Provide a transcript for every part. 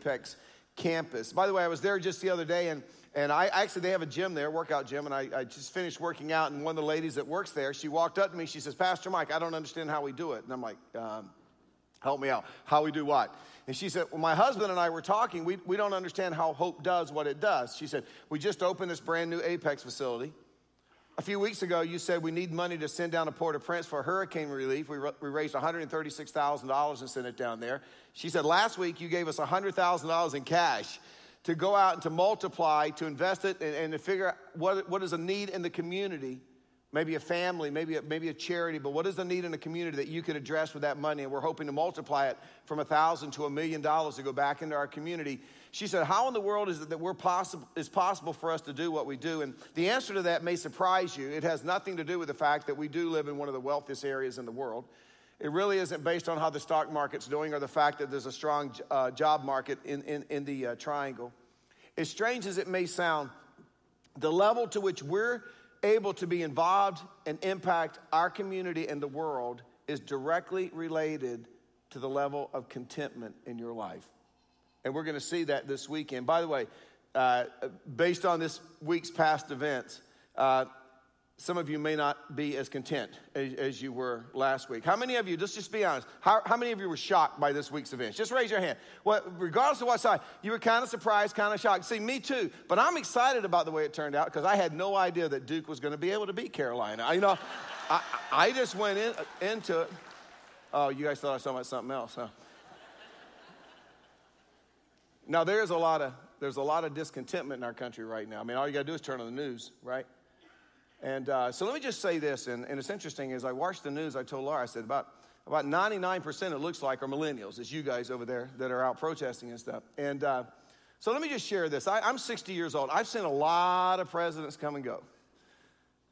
Apex campus. By the way, I was there just the other day, and, and I actually, they have a gym there, workout gym, and I, I just finished working out, and one of the ladies that works there, she walked up to me, she says, Pastor Mike, I don't understand how we do it. And I'm like, um, help me out. How we do what? And she said, Well, my husband and I were talking. We, we don't understand how Hope does what it does. She said, We just opened this brand new Apex facility. A few weeks ago, you said we need money to send down to Port-au-Prince for hurricane relief. We, we raised $136,000 and sent it down there. She said, Last week, you gave us $100,000 in cash to go out and to multiply, to invest it, and, and to figure out what, what is a need in the community maybe a family, maybe a, maybe a charity, but what is the need in a community that you could address with that money? And we're hoping to multiply it from a thousand to a million dollars to go back into our community. She said, How in the world is it that we're possible, is possible for us to do what we do? And the answer to that may surprise you. It has nothing to do with the fact that we do live in one of the wealthiest areas in the world. It really isn't based on how the stock market's doing or the fact that there's a strong uh, job market in, in, in the uh, triangle. As strange as it may sound, the level to which we're able to be involved and impact our community and the world is directly related to the level of contentment in your life. And we're going to see that this weekend. By the way, uh, based on this week's past events, uh, some of you may not be as content as, as, you were last week. How many of you, let's just be honest, how, how, many of you were shocked by this week's events? Just raise your hand. Well, regardless of what side, you were kind of surprised, kind of shocked. See, me too, but I'm excited about the way it turned out because I had no idea that Duke was going to be able to beat Carolina. I, you know, I, I just went in, into it. Oh, you guys thought I was talking about something else, huh? Now, there's a lot of, there's a lot of discontentment in our country right now. I mean, all you got to do is turn on the news, right? And uh, so let me just say this, and, and it's interesting, as I watched the news, I told Laura, I said, about, about 99% it looks like are millennials. It's you guys over there that are out protesting and stuff. And uh, so let me just share this. I, am 60 years old. I've seen a lot of presidents come and go.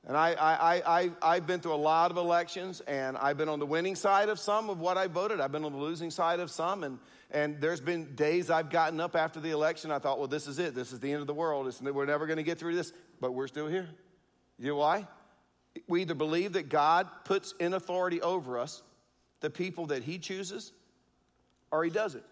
And I, I, I, I've been through a lot of elections, and I've been on the winning side of some of what I voted. I've been on the losing side of some, and, and there's been days I've gotten up after the election. I thought, well, this is it. This is the end of the world. It's, we're never going to get through this, but we're still here. You know why? We either believe that God puts in authority over us the people that He chooses, or He doesn't.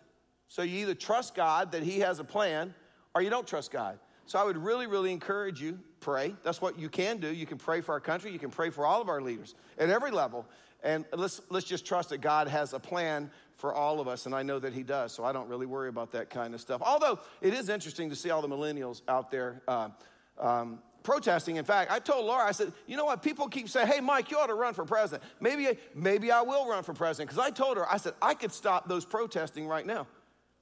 So you either trust God that He has a plan, or you don't trust God. So I would really, really encourage you pray. That's what you can do. You can pray for our country. You can pray for all of our leaders at every level. And let's let's just trust that God has a plan for all of us, and I know that He does. So I don't really worry about that kind of stuff. Although it is interesting to see all the millennials out there. Uh, um, protesting. In fact, I told Laura, I said, you know what? People keep saying, hey, Mike, you ought to run for president. Maybe, maybe I will run for president. Because I told her, I said, I could stop those protesting right now.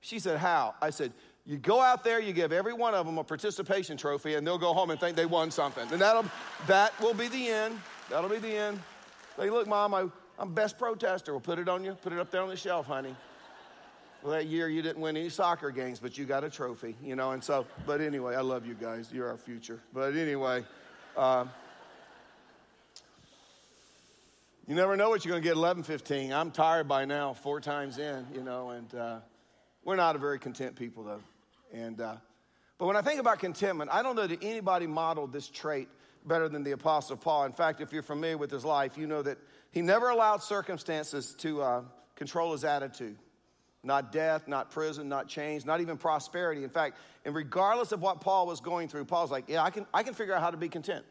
She said, how? I said, you go out there, you give every one of them a participation trophy, and they'll go home and think they won something. And that'll, that will be the end. That'll be the end. Say, look, Mom, I, I'm best protester. We'll put it on you. Put it up there on the shelf, honey. Well, that year you didn't win any soccer games, but you got a trophy, you know. And so, but anyway, I love you guys. You're our future. But anyway, uh, you never know what you're going to get 11 15. I'm tired by now, four times in, you know, and uh, we're not a very content people, though. And, uh, but when I think about contentment, I don't know that anybody modeled this trait better than the Apostle Paul. In fact, if you're familiar with his life, you know that he never allowed circumstances to uh, control his attitude not death, not prison, not chains, not even prosperity. In fact, and regardless of what Paul was going through, Paul's like, yeah, I can, I can figure out how to be content.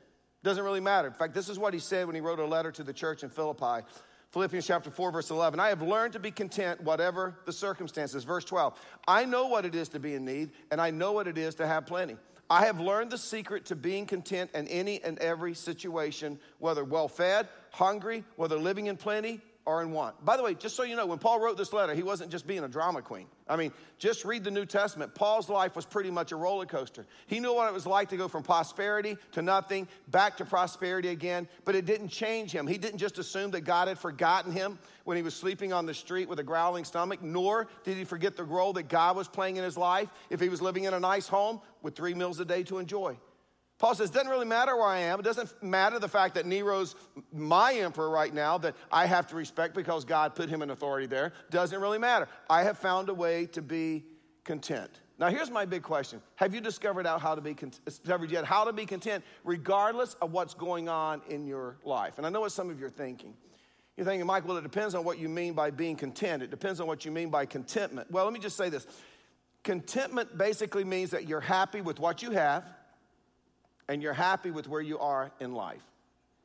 Doesn't really matter. In fact, this is what he said when he wrote a letter to the church in Philippi. Philippians chapter 4, verse 11. I have learned to be content, whatever the circumstances. Verse 12. I know what it is to be in need, and I know what it is to have plenty. I have learned the secret to being content in any and every situation, whether well fed, hungry, whether living in plenty, are in want. By the way, just so you know, when Paul wrote this letter, he wasn't just being a drama queen. I mean, just read the New Testament. Paul's life was pretty much a roller coaster. He knew what it was like to go from prosperity to nothing, back to prosperity again, but it didn't change him. He didn't just assume that God had forgotten him when he was sleeping on the street with a growling stomach, nor did he forget the role that God was playing in his life if he was living in a nice home with three meals a day to enjoy. Paul says, it doesn't really matter where I am. It doesn't matter the fact that Nero's my emperor right now that I have to respect because God put him in authority there. Doesn't really matter. I have found a way to be content. Now, here's my big question. Have you discovered out how to be discovered yet how to be content regardless of what's going on in your life? And I know what some of you are thinking. You're thinking, Mike, well, it depends on what you mean by being content. It depends on what you mean by contentment. Well, let me just say this Contentment basically means that you're happy with what you have and you're happy with where you are in life.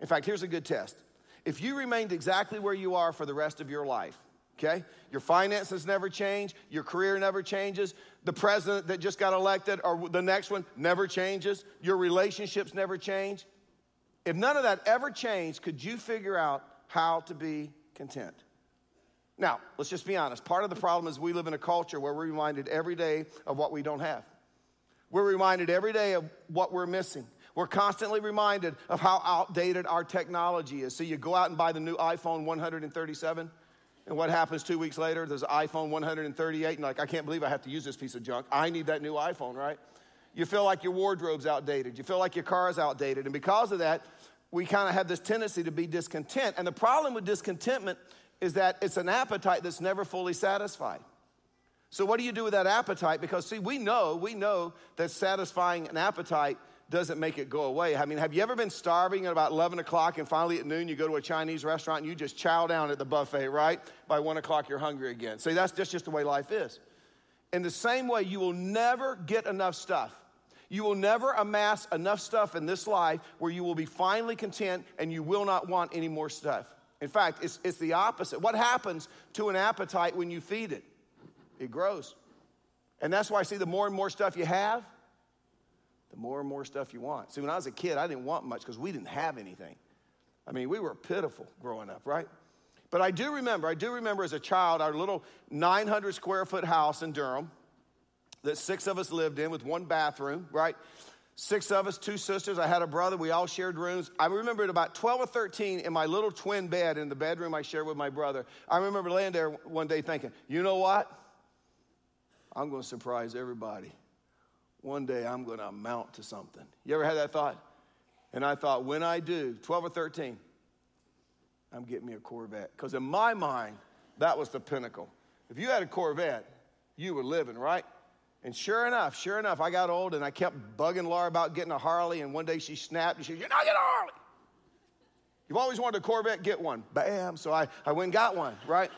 In fact, here's a good test. If you remained exactly where you are for the rest of your life, okay? Your finances never change, your career never changes, the president that just got elected or the next one never changes, your relationships never change. If none of that ever changed, could you figure out how to be content? Now, let's just be honest. Part of the problem is we live in a culture where we're reminded every day of what we don't have. We're reminded every day of what we're missing. We're constantly reminded of how outdated our technology is. So you go out and buy the new iPhone 137, and what happens two weeks later? There's iPhone 138, and like, I can't believe I have to use this piece of junk. I need that new iPhone, right? You feel like your wardrobe's outdated. You feel like your car's outdated. And because of that, we kind of have this tendency to be discontent. And the problem with discontentment is that it's an appetite that's never fully satisfied. So, what do you do with that appetite? Because, see, we know, we know that satisfying an appetite doesn't make it go away. I mean, have you ever been starving at about 11 o'clock and finally at noon you go to a Chinese restaurant and you just chow down at the buffet, right? By 1 o'clock you're hungry again. See, that's just, just the way life is. In the same way, you will never get enough stuff. You will never amass enough stuff in this life where you will be finally content and you will not want any more stuff. In fact, it's, it's the opposite. What happens to an appetite when you feed it? It grows. And that's why I see the more and more stuff you have, the more and more stuff you want. See, when I was a kid, I didn't want much because we didn't have anything. I mean, we were pitiful growing up, right? But I do remember, I do remember as a child, our little 900 square foot house in Durham that six of us lived in with one bathroom, right? Six of us, two sisters. I had a brother. We all shared rooms. I remember at about 12 or 13 in my little twin bed in the bedroom I shared with my brother. I remember laying there one day thinking, you know what? I'm going to surprise everybody. One day I'm going to amount to something. You ever had that thought? And I thought, when I do, 12 or 13, I'm getting me a Corvette. Because in my mind, that was the pinnacle. If you had a Corvette, you were living, right? And sure enough, sure enough, I got old and I kept bugging Laura about getting a Harley. And one day she snapped and she said, You're not getting a Harley. You've always wanted a Corvette, get one. Bam. So I, I went and got one, right?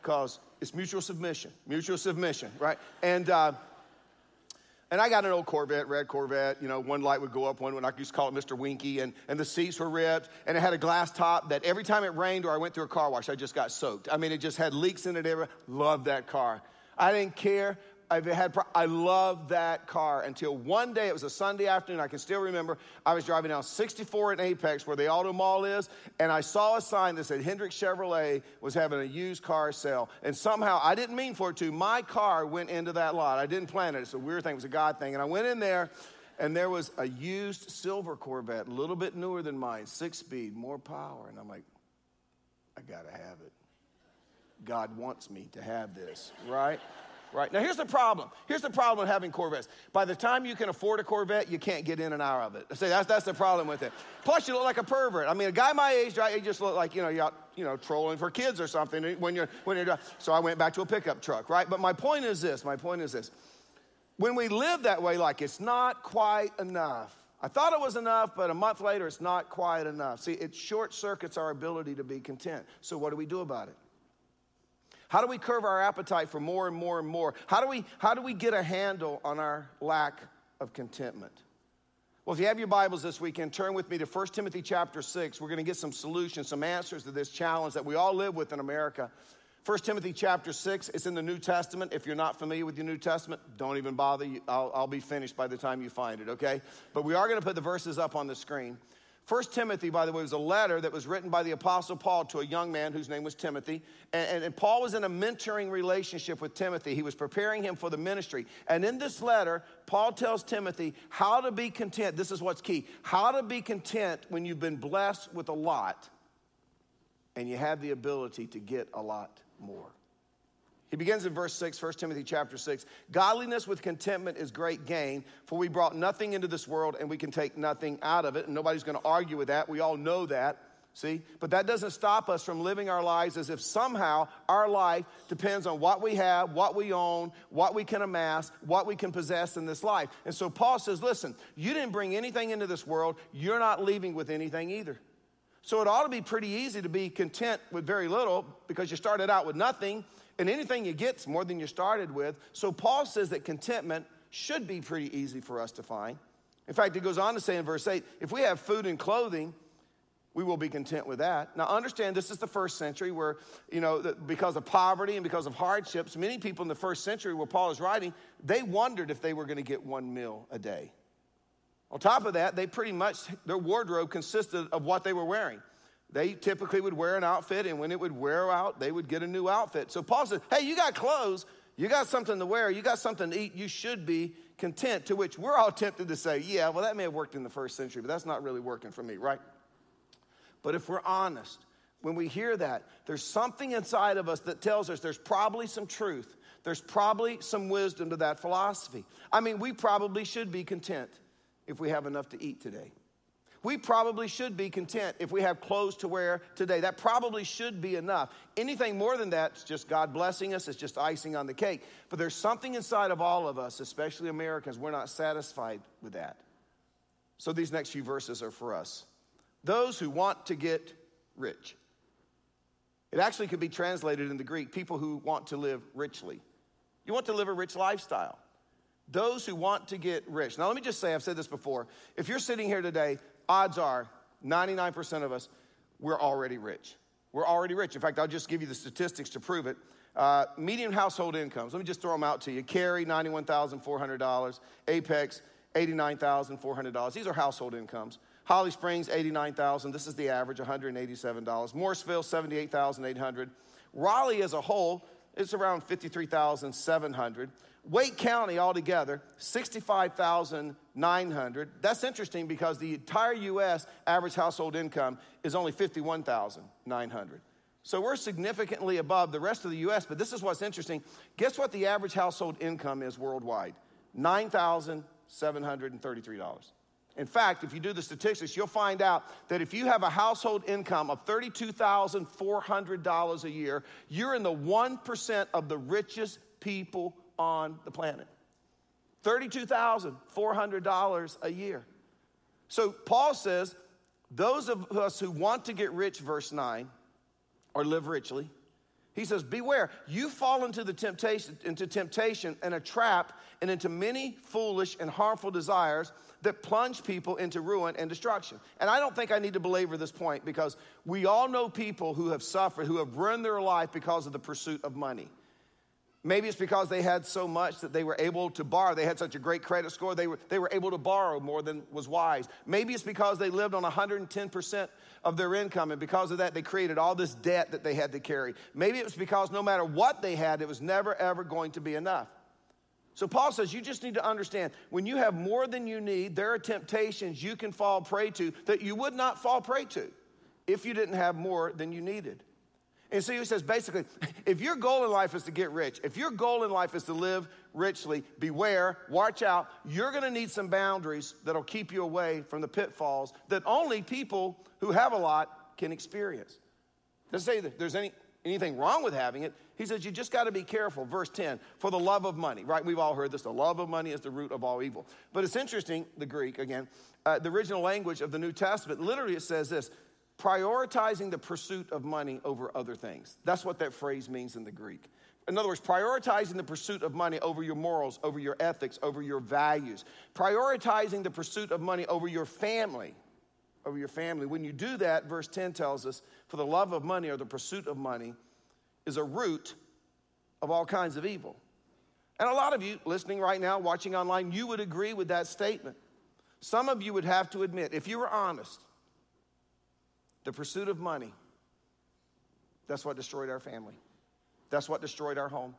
Because it's mutual submission, mutual submission, right? And, uh, and I got an old Corvette, red Corvette. You know, one light would go up, one would, I used to call it Mr. Winky, and, and the seats were ripped, and it had a glass top that every time it rained or I went through a car wash, I just got soaked. I mean, it just had leaks in it. Every, loved that car. I didn't care I've had, I love that car until one day, it was a Sunday afternoon, I can still remember, I was driving down 64 in Apex where the auto mall is, and I saw a sign that said Hendrick Chevrolet was having a used car sale. And somehow, I didn't mean for it to, my car went into that lot. I didn't plan it. It's a weird thing, it was a God thing. And I went in there, and there was a used silver Corvette, a little bit newer than mine, six speed, more power. And I'm like, I gotta have it. God wants me to have this, right? Right? Now, here's the problem. Here's the problem with having Corvettes. By the time you can afford a Corvette, you can't get in and out of it. See, that's, that's the problem with it. Plus, you look like a pervert. I mean, a guy my age, you just look like, you know, you're out, you know, trolling for kids or something when you're, when you're, so I went back to a pickup truck, right? But my point is this, my point is this. When we live that way, like it's not quite enough, I thought it was enough, but a month later, it's not quite enough. See, it short circuits our ability to be content. So, what do we do about it? How do we curb our appetite for more and more and more? How do we, how do we get a handle on our lack of contentment? Well, if you have your Bibles this weekend, turn with me to 1 Timothy chapter 6. We're going to get some solutions, some answers to this challenge that we all live with in America. 1 Timothy chapter 6, it's in the New Testament. If you're not familiar with your New Testament, don't even bother. I'll, I'll be finished by the time you find it, okay? But we are going to put the verses up on the screen. First Timothy, by the way, was a letter that was written by the Apostle Paul to a young man whose name was Timothy. And, and, and, Paul was in a mentoring relationship with Timothy. He was preparing him for the ministry. And in this letter, Paul tells Timothy how to be content. This is what's key how to be content when you've been blessed with a lot and you have the ability to get a lot more. He begins in verse 6, 1 Timothy chapter 6. Godliness with contentment is great gain, for we brought nothing into this world and we can take nothing out of it. And nobody's going to argue with that. We all know that. See? But that doesn't stop us from living our lives as if somehow our life depends on what we have, what we own, what we can amass, what we can possess in this life. And so Paul says, listen, you didn't bring anything into this world, you're not leaving with anything either. So it ought to be pretty easy to be content with very little because you started out with nothing and anything you get is more than you started with. So Paul says that contentment should be pretty easy for us to find. In fact, it goes on to say in verse 8 if we have food and clothing, we will be content with that. Now, understand this is the first century where, you know, because of poverty and because of hardships, many people in the first century where Paul is writing, they wondered if they were going to get one meal a day. On top of that, they pretty much, their wardrobe consisted of what they were wearing. They typically would wear an outfit, and when it would wear out, they would get a new outfit. So Paul says, Hey, you got clothes, you got something to wear, you got something to eat, you should be content. To which we're all tempted to say, Yeah, well, that may have worked in the first century, but that's not really working for me, right? But if we're honest, when we hear that, there's something inside of us that tells us there's probably some truth. There's probably some wisdom to that philosophy. I mean, we probably should be content if we have enough to eat today. We probably should be content if we have clothes to wear today. That probably should be enough. Anything more than that, it's just God blessing us, it's just icing on the cake. But there's something inside of all of us, especially Americans, we're not satisfied with that. So these next few verses are for us those who want to get rich. It actually could be translated in the Greek people who want to live richly. You want to live a rich lifestyle. Those who want to get rich. Now, let me just say, I've said this before. If you're sitting here today, odds are 99% of us, we're already rich. We're already rich. In fact, I'll just give you the statistics to prove it. Uh, median household incomes, let me just throw them out to you. Cary, $91,400. Apex, $89,400. These are household incomes. Holly Springs, 89,000. This is the average, $187. Morrisville, 78,800. Raleigh as a whole, it's around 53,700. Wake County altogether, 65,900. That's interesting because the entire US average household income is only 51,900. So we're significantly above the rest of the US, but this is what's interesting. Guess what the average household income is worldwide? $9,733. In fact, if you do the statistics, you'll find out that if you have a household income of $32,400 a year, you're in the 1% of the richest people on the planet. $32,400 a year. So Paul says, those of us who want to get rich, verse 9, or live richly, he says, Beware, you fall into the temptation, into temptation and a trap, and into many foolish and harmful desires that plunge people into ruin and destruction. And I don't think I need to belabor this point because we all know people who have suffered, who have ruined their life because of the pursuit of money. Maybe it's because they had so much that they were able to borrow. They had such a great credit score, they were, they were able to borrow more than was wise. Maybe it's because they lived on 110% of their income, and because of that, they created all this debt that they had to carry. Maybe it was because no matter what they had, it was never, ever going to be enough. So Paul says you just need to understand when you have more than you need, there are temptations you can fall prey to that you would not fall prey to if you didn't have more than you needed. And so he says basically, if your goal in life is to get rich, if your goal in life is to live richly, beware, watch out. You're going to need some boundaries that'll keep you away from the pitfalls that only people who have a lot can experience. Doesn't say there's any, anything wrong with having it. He says you just got to be careful. Verse 10, for the love of money, right? We've all heard this. The love of money is the root of all evil. But it's interesting, the Greek, again, uh, the original language of the New Testament, literally it says this prioritizing the pursuit of money over other things. That's what that phrase means in the Greek. In other words, prioritizing the pursuit of money over your morals, over your ethics, over your values. Prioritizing the pursuit of money over your family, over your family. When you do that, verse 10 tells us, for the love of money or the pursuit of money is a root of all kinds of evil. And a lot of you listening right now, watching online, you would agree with that statement. Some of you would have to admit, if you were honest, the pursuit of money, that's what destroyed our family. That's what destroyed our home.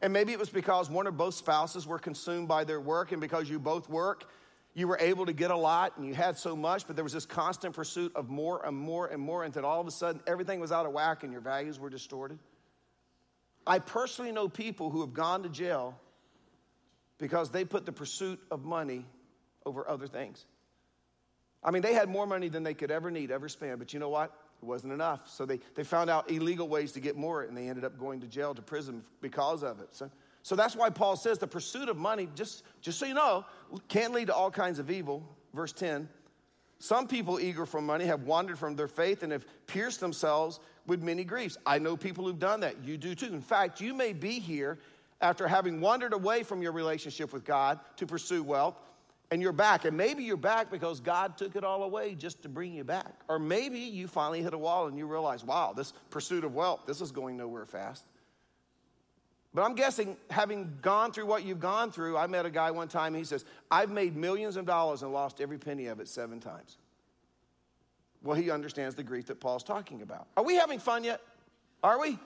And maybe it was because one or both spouses were consumed by their work, and because you both work, you were able to get a lot and you had so much, but there was this constant pursuit of more and more and more, and then all of a sudden everything was out of whack and your values were distorted. I personally know people who have gone to jail because they put the pursuit of money over other things. I mean, they had more money than they could ever need, ever spend, but you know what? It wasn't enough. So they, they found out illegal ways to get more, and they ended up going to jail, to prison because of it. So, so that's why Paul says the pursuit of money, just, just so you know, can lead to all kinds of evil. Verse 10 Some people eager for money have wandered from their faith and have pierced themselves with many griefs. I know people who've done that. You do too. In fact, you may be here after having wandered away from your relationship with God to pursue wealth, and you're back. And maybe you're back because God took it all away just to bring you back. Or maybe you finally hit a wall and you realize, wow, this pursuit of wealth, this is going nowhere fast. But I'm guessing, having gone through what you've gone through, I met a guy one time, he says, I've made millions of dollars and lost every penny of it seven times. Well, he understands the grief that Paul's talking about. Are we having fun yet? Are we?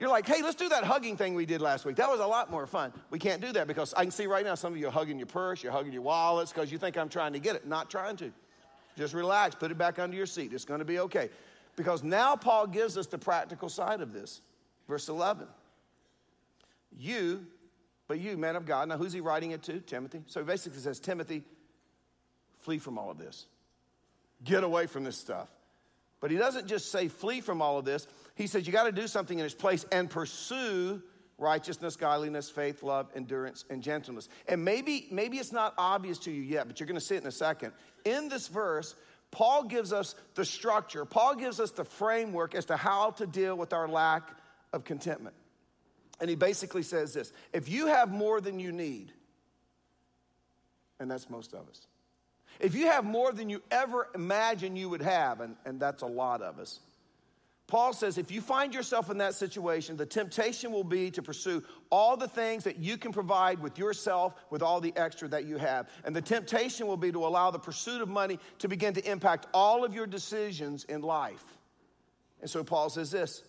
You're like, hey, let's do that hugging thing we did last week. That was a lot more fun. We can't do that because I can see right now some of you are hugging your purse, you're hugging your wallets because you think I'm trying to get it. Not trying to. Just relax, put it back under your seat. It's going to be okay. Because now Paul gives us the practical side of this. Verse 11. You, but you, man of God. Now, who's he writing it to? Timothy. So he basically says, Timothy, flee from all of this. Get away from this stuff. But he doesn't just say flee from all of this. He says you got to do something in its place and pursue righteousness, godliness, faith, love, endurance, and gentleness. And maybe, maybe it's not obvious to you yet, but you're going to see it in a second. In this verse, Paul gives us the structure, Paul gives us the framework as to how to deal with our lack of contentment. And he basically says this if you have more than you need, and that's most of us, if you have more than you ever imagine you would have, and, and that's a lot of us, Paul says if you find yourself in that situation, the temptation will be to pursue all the things that you can provide with yourself, with all the extra that you have. And the temptation will be to allow the pursuit of money to begin to impact all of your decisions in life. And so Paul says this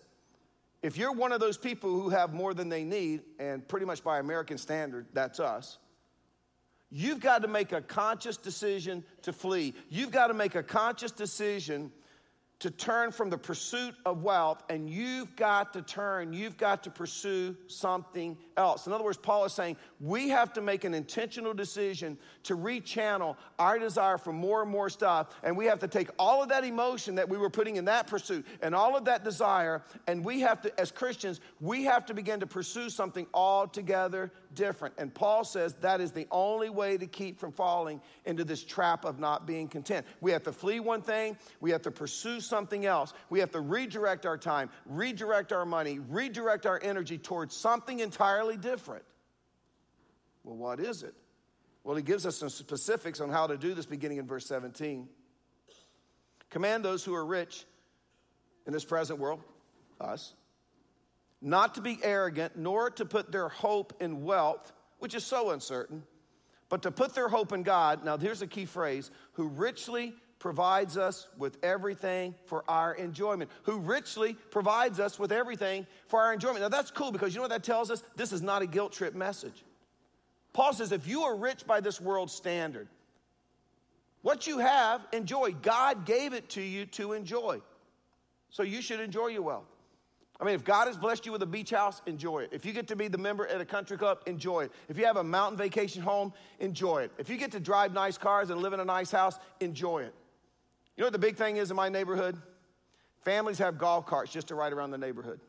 if you're one of those people who have more than they need, and pretty much by American standard, that's us, you've got to make a conscious decision to flee. You've got to make a conscious decision to turn from the pursuit of wealth, and you've got to turn, you've got to pursue something else. In other words, Paul is saying we have to make an intentional decision to rechannel our desire for more and more stuff, and we have to take all of that emotion that we were putting in that pursuit and all of that desire, and we have to, as Christians, we have to begin to pursue something altogether different. And Paul says that is the only way to keep from falling into this trap of not being content. We have to flee one thing, we have to pursue something else. We have to redirect our time, redirect our money, redirect our energy towards something entirely different. Well, what is it? Well, he gives us some specifics on how to do this beginning in verse 17. Command those who are rich in this present world, us, not to be arrogant, nor to put their hope in wealth, which is so uncertain, but to put their hope in God. Now, here's a key phrase who richly provides us with everything for our enjoyment. Who richly provides us with everything for our enjoyment. Now, that's cool because you know what that tells us? This is not a guilt trip message. Paul says if you are rich by this world's standard, what you have, enjoy. God gave it to you to enjoy. So you should enjoy your wealth. I mean, if God has blessed you with a beach house, enjoy it. If you get to be the member at a country club, enjoy it. If you have a mountain vacation home, enjoy it. If you get to drive nice cars and live in a nice house, enjoy it. You know what the big thing is in my neighborhood? Families have golf carts just to ride around the neighborhood,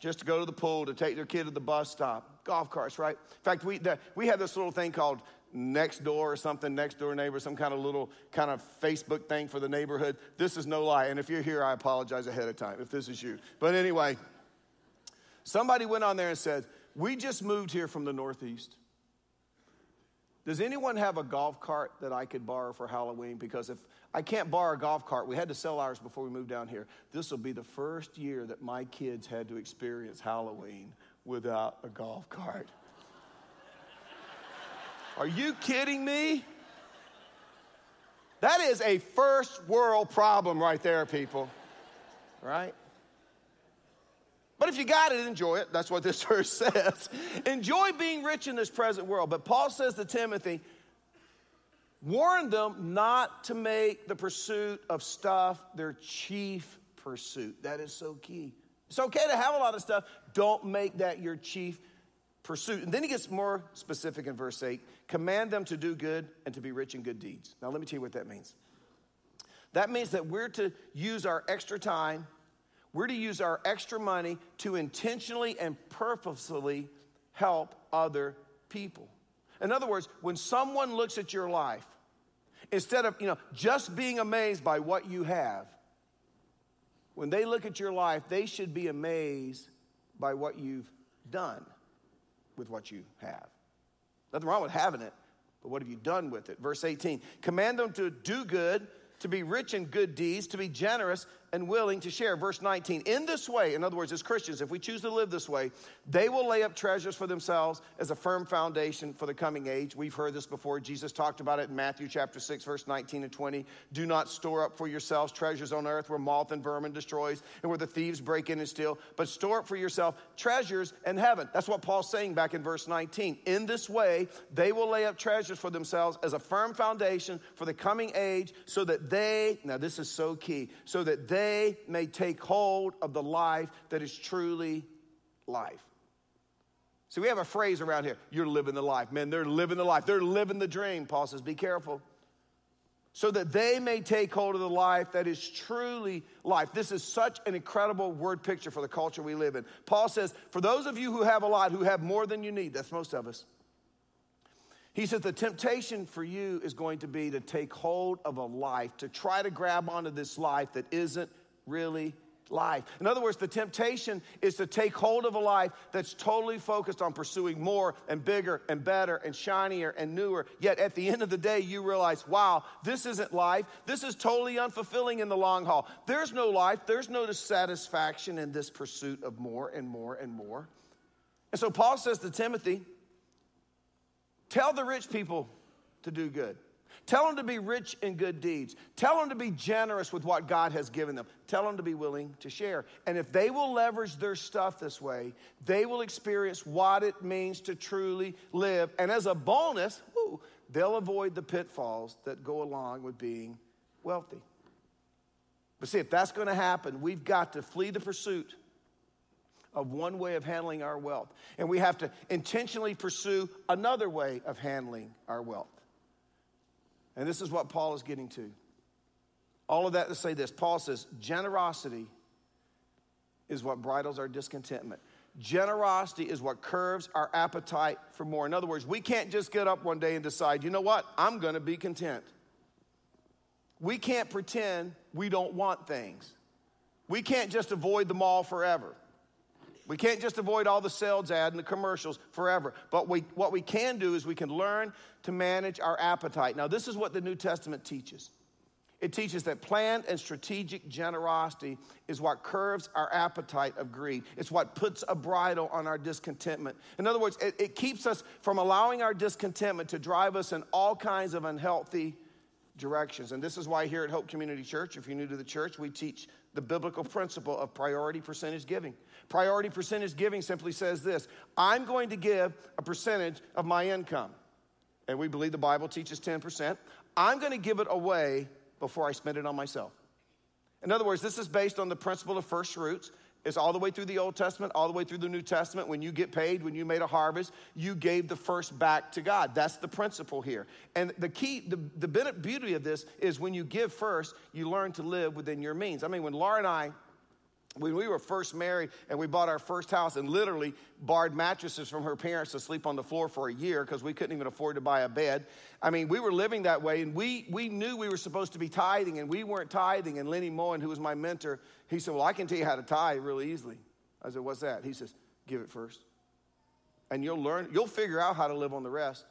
just to go to the pool, to take their kid to the bus stop. Golf carts, right? In fact, we, the, we have this little thing called next door or something, next door neighbor, some kind of little kind of Facebook thing for the neighborhood. This is no lie. And if you're here, I apologize ahead of time if this is you. But anyway, somebody went on there and said, We just moved here from the Northeast. Does anyone have a golf cart that I could borrow for Halloween? Because if I can't borrow a golf cart, we had to sell ours before we moved down here. This will be the first year that my kids had to experience Halloween without a golf cart. Are you kidding me? That is a first world problem right there, people. Right? But if you got it, enjoy it. That's what this verse says. enjoy being rich in this present world. But Paul says to Timothy, warn them not to make the pursuit of stuff their chief pursuit. That is so key. It's okay to have a lot of stuff. Don't make that your chief pursuit. And then he gets more specific in verse 8 command them to do good and to be rich in good deeds. Now, let me tell you what that means. That means that we're to use our extra time, we're to use our extra money to intentionally and purposefully help other people. In other words, when someone looks at your life Instead of, you know, just being amazed by what you have, when they look at your life, they should be amazed by what you've done with what you have. Nothing wrong with having it, but what have you done with it? Verse 18 Command them to do good, to be rich in good deeds, to be generous and willing to share. Verse 19, in this way, in other words, as Christians, if we choose to live this way, they will lay up treasures for themselves as a firm foundation for the coming age. We've heard this before. Jesus talked about it in Matthew chapter 6, verse 19 and 20. Do not store up for yourselves treasures on earth where moth and vermin destroys and where the thieves break in and steal, but store up for yourself treasures in heaven. That's what Paul's saying back in verse 19. In this way, they will lay up treasures for themselves as a firm foundation for the coming age so that they, now this is so key, so that they they may take hold of the life that is truly life. See, we have a phrase around here you're living the life. Man, they're living the life. They're living the dream. Paul says, be careful. So that they may take hold of the life that is truly life. This is such an incredible word picture for the culture we live in. Paul says, for those of you who have a lot, who have more than you need, that's most of us. He says the temptation for you is going to be to take hold of a life, to try to grab onto this life that isn't really life. In other words, the temptation is to take hold of a life that's totally focused on pursuing more and bigger and better and shinier and newer. Yet at the end of the day, you realize, wow, this isn't life. This is totally unfulfilling in the long haul. There's no life, there's no satisfaction in this pursuit of more and more and more. And so Paul says to Timothy, Tell the rich people to do good. Tell them to be rich in good deeds. Tell them to be generous with what God has given them. Tell them to be willing to share. And if they will leverage their stuff this way, they will experience what it means to truly live. And as a bonus, woo, they'll avoid the pitfalls that go along with being wealthy. But see, if that's going to happen, we've got to flee the pursuit of one way of handling our wealth. And we have to intentionally pursue another way of handling our wealth. And this is what Paul is getting to. All of that to say this Paul says, generosity is what bridles our discontentment. Generosity is what curves our appetite for more. In other words, we can't just get up one day and decide, you know what, I'm gonna be content. We can't pretend we don't want things. We can't just avoid the mall forever. We can't just avoid all the sales ad and the commercials forever. But we, what we can do is we can learn to manage our appetite. Now, this is what the New Testament teaches. It teaches that planned and strategic generosity is what curves our appetite of greed. It's what puts a bridle on our discontentment. In other words, it, it keeps us from allowing our discontentment to drive us in all kinds of unhealthy directions. And this is why here at Hope Community Church, if you're new to the church, we teach the biblical principle of priority percentage giving. Priority percentage giving simply says this I'm going to give a percentage of my income. And we believe the Bible teaches 10%. I'm going to give it away before I spend it on myself. In other words, this is based on the principle of first fruits. It's all the way through the Old Testament, all the way through the New Testament. When you get paid, when you made a harvest, you gave the first back to God. That's the principle here. And the key, the, the beauty of this is when you give first, you learn to live within your means. I mean, when Laura and I when we were first married and we bought our first house and literally borrowed mattresses from her parents to sleep on the floor for a year because we couldn't even afford to buy a bed. I mean, we were living that way and we, we knew we were supposed to be tithing and we weren't tithing. And Lenny Moen, who was my mentor, he said, Well, I can tell you how to tithe really easily. I said, What's that? He says, Give it first. And you'll learn, you'll figure out how to live on the rest.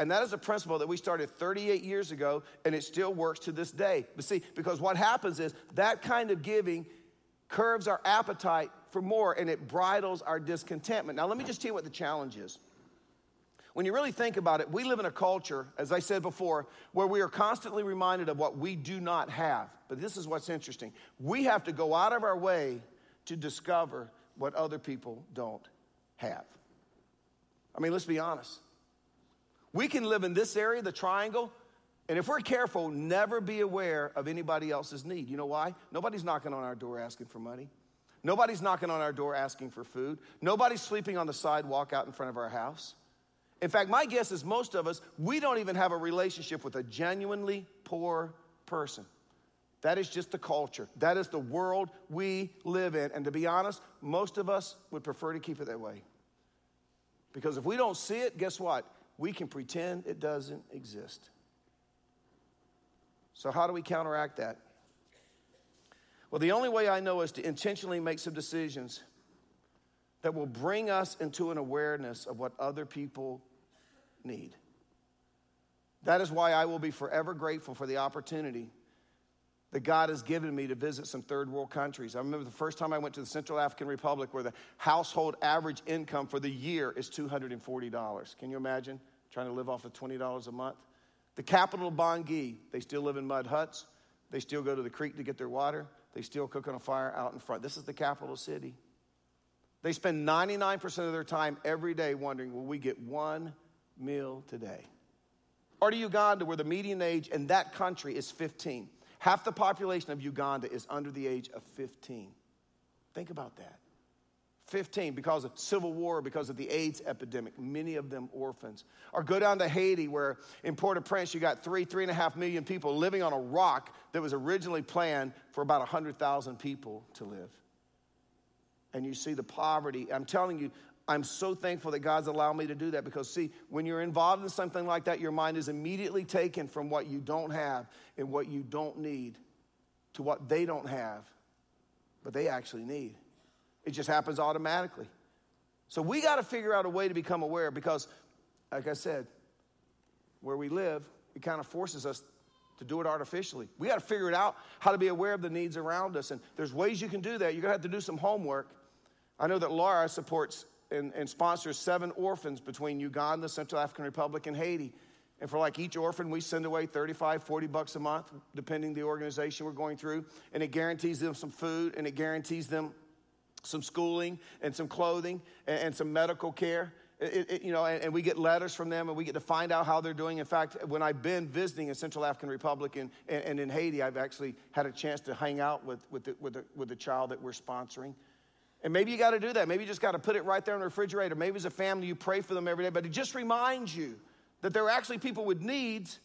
And that is a principle that we started 38 years ago, and it still works to this day. But see, because what happens is that kind of giving curves our appetite for more and it bridles our discontentment. Now, let me just tell you what the challenge is. When you really think about it, we live in a culture, as I said before, where we are constantly reminded of what we do not have. But this is what's interesting. We have to go out of our way to discover what other people don't have. I mean, let's be honest. We can live in this area, the triangle, and if we're careful, never be aware of anybody else's need. You know why? Nobody's knocking on our door asking for money. Nobody's knocking on our door asking for food. Nobody's sleeping on the sidewalk out in front of our house. In fact, my guess is most of us, we don't even have a relationship with a genuinely poor person. That is just the culture. That is the world we live in. And to be honest, most of us would prefer to keep it that way. Because if we don't see it, guess what? We can pretend it doesn't exist. So, how do we counteract that? Well, the only way I know is to intentionally make some decisions that will bring us into an awareness of what other people need. That is why I will be forever grateful for the opportunity that God has given me to visit some third world countries. I remember the first time I went to the Central African Republic where the household average income for the year is $240. Can you imagine trying to live off of $20 a month? The capital of Bangui, they still live in mud huts. They still go to the creek to get their water. They still cook on a fire out in front. This is the capital city. They spend 99% of their time every day wondering, will we get one meal today? Or to Uganda, where the median age in that country is 15. Half the population of Uganda is under the age of 15. Think about that. 15 because of civil war, because of the AIDS epidemic, many of them orphans. Or go down to Haiti, where in Port au Prince, you got three, three and a half million people living on a rock that was originally planned for about 100,000 people to live. And you see the poverty. I'm telling you, I'm so thankful that God's allowed me to do that because, see, when you're involved in something like that, your mind is immediately taken from what you don't have and what you don't need to what they don't have, but they actually need. It just happens automatically. So we got to figure out a way to become aware because, like I said, where we live, it kind of forces us to do it artificially. We got to figure it out how to be aware of the needs around us. And there's ways you can do that. You're going to have to do some homework. I know that Laura supports and, and sponsors seven orphans between Uganda, Central African Republic, and Haiti. And for like each orphan, we send away 35, 40 bucks a month, depending the organization we're going through. And it guarantees them some food and it guarantees them some schooling and some clothing and, and some medical care. It, it, you know, and, and, we get letters from them and we get to find out how they're doing. In fact, when I've been visiting in Central African Republic and, and, in Haiti, I've actually had a chance to hang out with, with, the, with, the, with the child that we're sponsoring. And maybe you got to do that. Maybe you just got to put it right there in the refrigerator. Maybe as a family, you pray for them every day. But it just reminds you that there are actually people with needs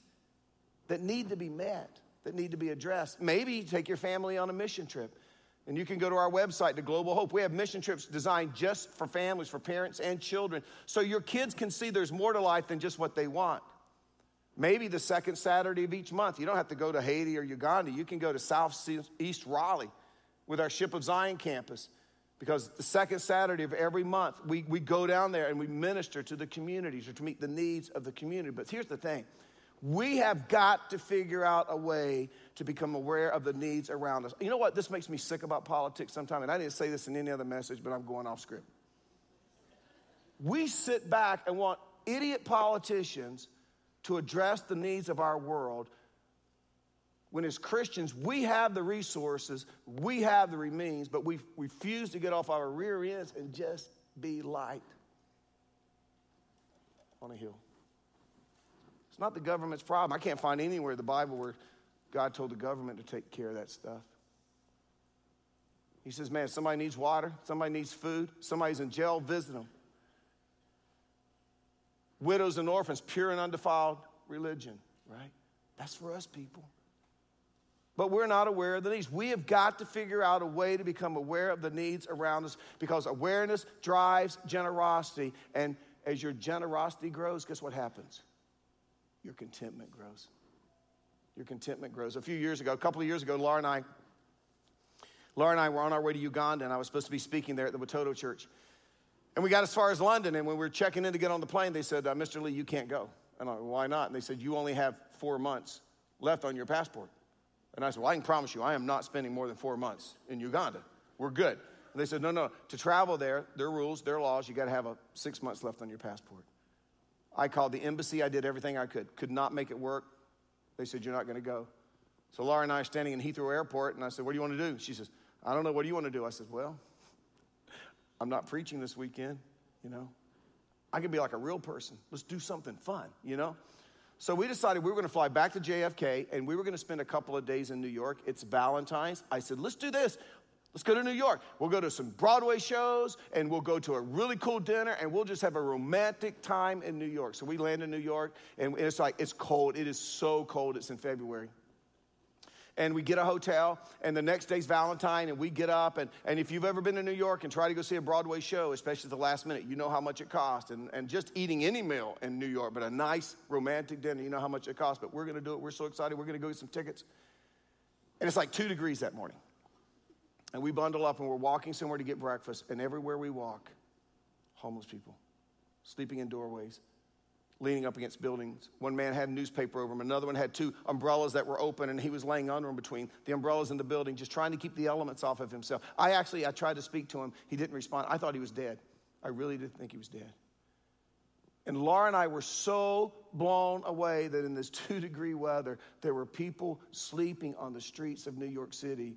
that need to be met, that need to be addressed. Maybe take your family on a mission trip. And you can go to our website, to Global Hope. We have mission trips designed just for families, for parents and children, so your kids can see there's more to life than just what they want. Maybe the second Saturday of each month. You don't have to go to Haiti or Uganda. You can go to Southeast Raleigh with our Ship of Zion campus because the second Saturday of every month, we, we go down there and we minister to the communities or to meet the needs of the community. But here's the thing we have got to figure out a way to become aware of the needs around us. You know what? This makes me sick about politics sometimes, and I didn't say this in any other message, but I'm going off script. We sit back and want idiot politicians to address the needs of our world when as Christians we have the resources, we have the means, but we refuse to get off our rear ends and just be light on a hill. It's not the government's problem. I can't find anywhere in the Bible where God told the government to take care of that stuff. He says, man, somebody needs water, somebody needs food, somebody's in jail, visit them. Widows and orphans, pure and undefiled religion, right? That's for us people but we're not aware of the needs. We have got to figure out a way to become aware of the needs around us because awareness drives generosity. And as your generosity grows, guess what happens? Your contentment grows. Your contentment grows. A few years ago, a couple of years ago, Laura and I, Laura and I were on our way to Uganda, and I was supposed to be speaking there at the Watoto Church. And we got as far as London, and when we were checking in to get on the plane, they said, uh, Mr. Lee, you can't go. And I why not? And they said, you only have four months left on your passport. And I said, Well, I can promise you, I am not spending more than four months in Uganda. We're good. And they said, No, no, to travel there, their rules, their laws, you got to have a six months left on your passport. I called the embassy, I did everything I could, could not make it work. They said, You're not going to go. So Laura and I are standing in Heathrow Airport, and I said, What do you want to do? She says, I don't know, what do you want to do? I said, Well, I'm not preaching this weekend, you know. I can be like a real person. Let's do something fun, you know? So we decided we were going to fly back to JFK and we were going to spend a couple of days in New York. It's Valentine's. I said, let's do this. Let's go to New York. We'll go to some Broadway shows and we'll go to a really cool dinner and we'll just have a romantic time in New York. So we land in New York and it's like, it's cold. It is so cold. It's in February. and we get a hotel, and the next day's Valentine, and we get up. And, and if you've ever been to New York and try to go see a Broadway show, especially at the last minute, you know how much it costs. And, and just eating any meal in New York, but a nice romantic dinner, you know how much it costs. But we're gonna do it. We're so excited. We're gonna go get some tickets. And it's like two degrees that morning. And we bundle up and we're walking somewhere to get breakfast, and everywhere we walk, homeless people sleeping in doorways, leaning up against buildings. One man had a newspaper over him, another one had two umbrellas that were open, and he was laying under them between the umbrellas and the building, just trying to keep the elements off of himself. I actually, I tried to speak to him. He didn't respond. I thought he was dead. I really did think he was dead. And Laura and I were so blown away that in this two degree weather, there were people sleeping on the streets of New York City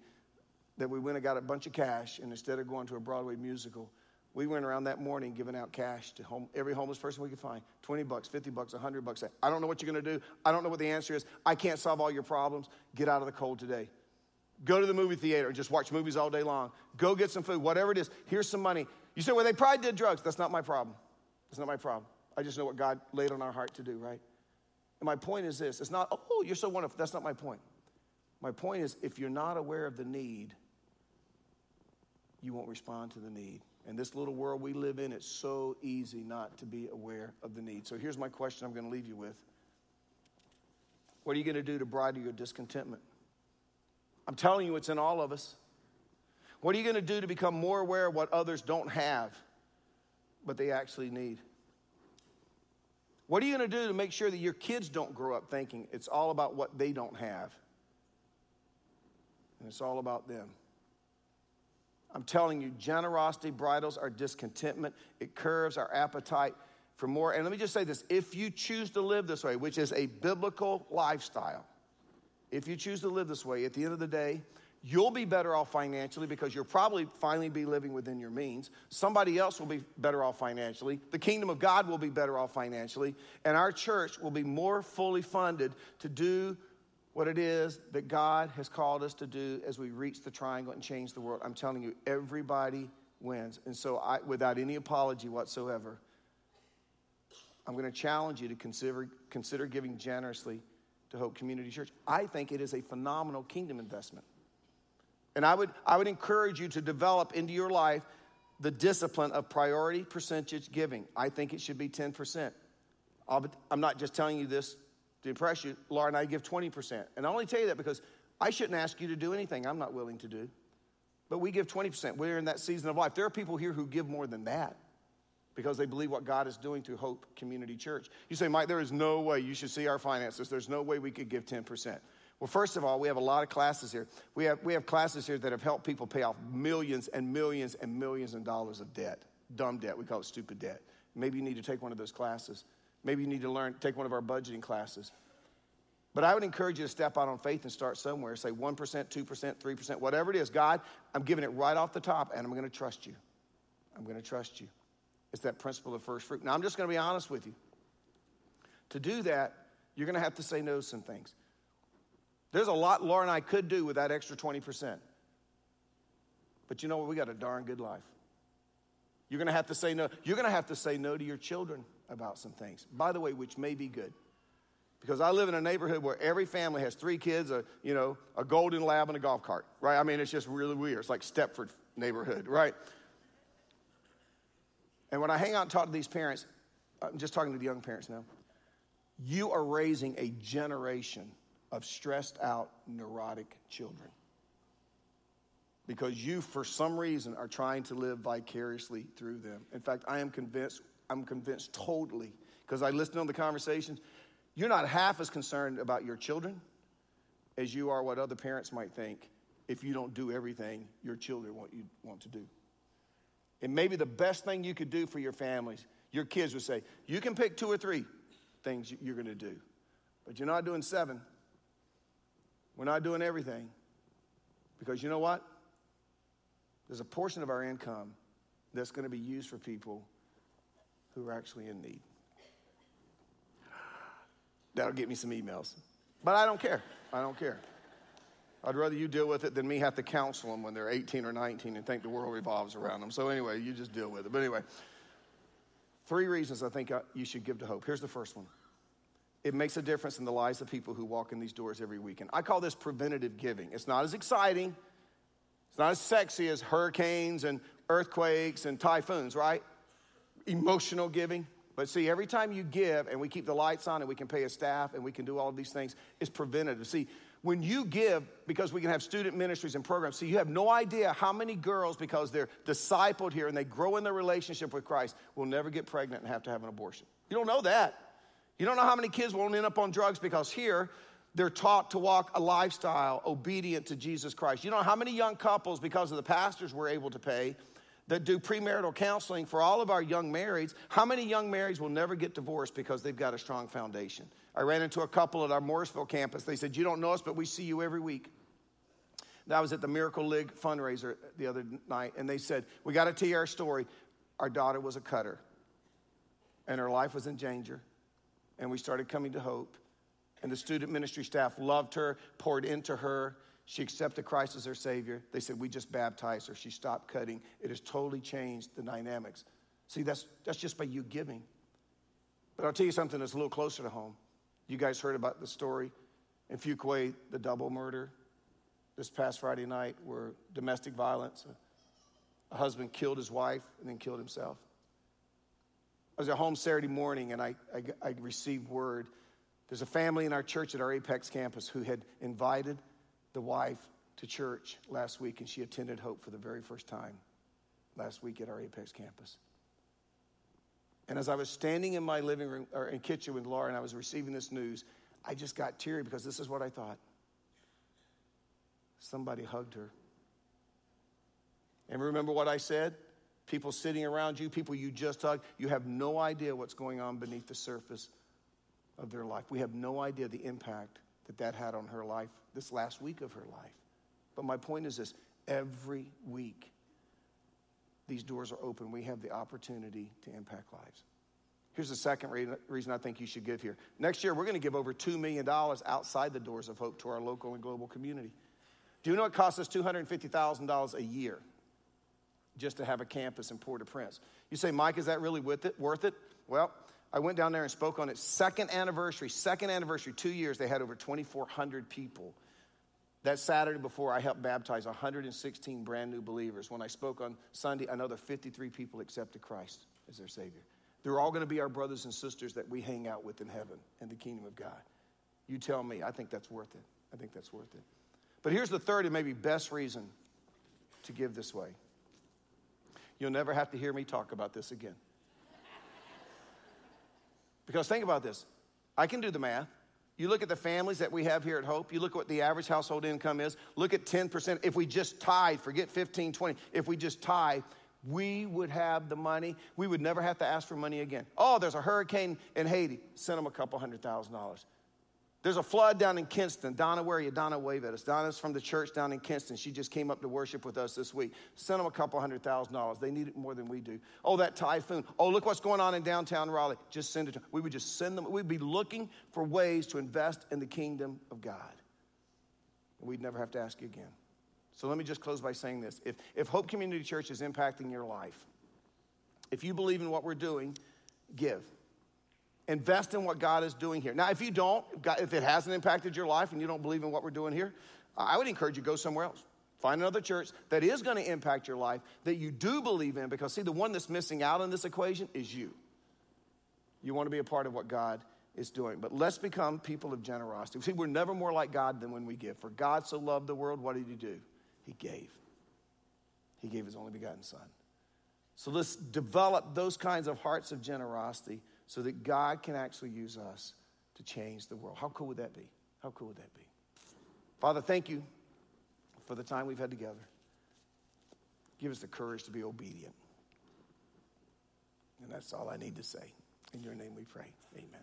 that we went and got a bunch of cash, and instead of going to a Broadway musical, we went around that morning giving out cash to home, every homeless person we could find 20 bucks, 50 bucks, 100 bucks. I don't know what you're going to do. I don't know what the answer is. I can't solve all your problems. Get out of the cold today. Go to the movie theater and just watch movies all day long. Go get some food, whatever it is. Here's some money. You say, well, they probably did drugs. That's not my problem. That's not my problem. I just know what God laid on our heart to do, right? And my point is this it's not, oh, you're so wonderful. That's not my point. My point is, if you're not aware of the need, you won't respond to the need. In this little world we live in, it's so easy not to be aware of the need. So here's my question I'm going to leave you with What are you going to do to bridle your discontentment? I'm telling you, it's in all of us. What are you going to do to become more aware of what others don't have, but they actually need? What are you going to do to make sure that your kids don't grow up thinking it's all about what they don't have? And it's all about them. I'm telling you, generosity bridles our discontentment, it curves our appetite for more. And let me just say this if you choose to live this way, which is a biblical lifestyle, if you choose to live this way, at the end of the day, you'll be better off financially because you'll probably finally be living within your means. Somebody else will be better off financially. The kingdom of God will be better off financially. And our church will be more fully funded to do what it is that God has called us to do as we reach the triangle and change the world. I'm telling you, everybody wins. And so, I, without any apology whatsoever, I'm going to challenge you to consider, consider giving generously to Hope Community Church. I think it is a phenomenal kingdom investment. And I would, I would encourage you to develop into your life the discipline of priority percentage giving. I think it should be 10%. i I'm not just telling you this to impress you, Laura and I give 20%. And I only tell you that because I shouldn't ask you to do anything I'm not willing to do. But we give 20%. We're in that season of life. There are people here who give more than that because they believe what God is doing through Hope Community Church. You say, Mike, there is no way you should see our finances. There's no way we could give 10%. Well, first of all, we have a lot of classes here. We have, we have classes here that have helped people pay off millions and millions and millions of dollars of debt. Dumb debt. We call it stupid debt. Maybe you need to take one of those classes. Maybe you need to learn, take one of our budgeting classes. But I would encourage you to step out on faith and start somewhere. Say 1%, 2%, 3%, whatever it is. God, I'm giving it right off the top and I'm going to trust you. I'm going to trust you. It's that principle of first fruit. Now, I'm just going to be honest with you. To do that, you're going to have to say no to some things. There's a lot Laura and I could do with that extra 20%. But you know what? We got a darn good life. You're going to have to say no. You're going to have to say no to your children about some things, by the way, which may be good. Because I live in a neighborhood where every family has three kids, a, you know, a golden lab and a golf cart, right? I mean, it's just really weird. It's like Stepford neighborhood, right? And when I hang out and talk to these parents, I'm just talking to the young parents now, you are raising a generation of stressed out, neurotic children. Because you, for some reason, are trying to live vicariously through them. In fact, I am convinced I'm convinced totally, because I listened on the conversations, you're not half as concerned about your children as you are what other parents might think if you don't do everything your children want you want to do. And maybe the best thing you could do for your families, your kids would say, you can pick two or three things you're going to do, but you're not doing seven. We're not doing everything. Because you know what? There's a portion of our income that's going to be used for people who are actually in need. That'll get me some emails. But I don't care. I don't care. I'd rather you deal with it than me have to counsel them when they're 18 or 19 and think the world revolves around them. So, anyway, you just deal with it. But, anyway, three reasons I think you should give to hope. Here's the first one it makes a difference in the lives of people who walk in these doors every weekend. I call this preventative giving. It's not as exciting, it's not as sexy as hurricanes and earthquakes and typhoons, right? Emotional giving. But see, every time you give and we keep the lights on and we can pay a staff and we can do all of these things, it's preventative. See, when you give, because we can have student ministries and programs, see, you have no idea how many girls, because they're discipled here and they grow in their relationship with Christ, will never get pregnant and have to have an abortion. You don't know that. You don't know how many kids won't end up on drugs because here they're taught to walk a lifestyle obedient to Jesus Christ. You know how many young couples, because of the pastors we're able to pay, that do premarital counseling for all of our young marrieds, how many young marrieds will never get divorced because they've got a strong foundation? I ran into a couple at our Morrisville campus. They said, You don't know us, but we see you every week. I was at the Miracle League fundraiser the other night, and they said, We got to tell you our story. Our daughter was a cutter, and her life was in danger and we started coming to hope. And the student ministry staff loved her, poured into her. She accepted Christ as her Savior. They said, We just baptized her. She stopped cutting. It has totally changed the dynamics. See, that's, that's just by you giving. But I'll tell you something that's a little closer to home. You guys heard about the story in Fuquay, the double murder this past Friday night, where domestic violence, a husband killed his wife and then killed himself. I was at home Saturday morning and I, I, I received word. There's a family in our church at our Apex campus who had invited the wife to church last week and she attended Hope for the very first time last week at our Apex campus. And as I was standing in my living room or in kitchen with Laura and I was receiving this news, I just got teary because this is what I thought. Somebody hugged her. And remember what I said? people sitting around you, people you just hugged. You have no idea what's going on beneath the surface of their life. We have no idea the impact that that had on her life this last week of her life. But my point is this every week, these doors are open. We have the opportunity to impact lives. Here's the second reason I think you should give here. Next year, we're going to give over $2 million outside the doors of hope to our local and global community. Do you know it costs us $250,000 a year just to have a campus in Port au Prince. You say, Mike, is that really worth it? Worth it? Well, I went down there and spoke on its second anniversary. Second anniversary, two years, they had over 2,400 people. That Saturday before, I helped baptize 116 brand new believers. When I spoke on Sunday, another 53 people accepted Christ as their Savior. They're all going to be our brothers and sisters that we hang out with in heaven in the kingdom of God. You tell me, I think that's worth it. I think that's worth it. But here's the third and maybe best reason to give this way You'll never have to hear me talk about this again. Because think about this I can do the math. You look at the families that we have here at Hope, you look at what the average household income is, look at 10%. If we just tithe, forget 15, 20, if we just tithe, we would have the money. We would never have to ask for money again. Oh, there's a hurricane in Haiti. Send them a couple hundred thousand dollars. There's a flood down in Kinston. Donna, where are you? Donna, wave at us. Donna's from the church down in Kinston. She just came up to worship with us this week. Send them a couple hundred thousand dollars. They need it more than we do. Oh, that typhoon. Oh, look what's going on in downtown Raleigh. Just send it We would just send them. We'd be looking for ways to invest in the kingdom of God. And we'd never have to ask you again. So let me just close by saying this. If, if Hope Community Church is impacting your life, if you believe in what we're doing, give. Invest in what God is doing here. Now, if you don't, if it hasn't impacted your life and you don't believe in what we're doing here, I would encourage you go somewhere else. Find another church that is going to impact your life, that you do believe in, because see, the one that's missing out in this equation is you. You want to be a part of what God is doing. But let's become people of generosity. See, we're never more like God than when we give. For God so loved the world, what did He do? He gave. He gave His only begotten Son. So let's develop those kinds of hearts of generosity so that God can actually use us to change the world. How cool would that be? How cool would that be? Father, thank you for the time we've had together. Give us the courage to be obedient. And that's all I need to say. In your name we pray. Amen.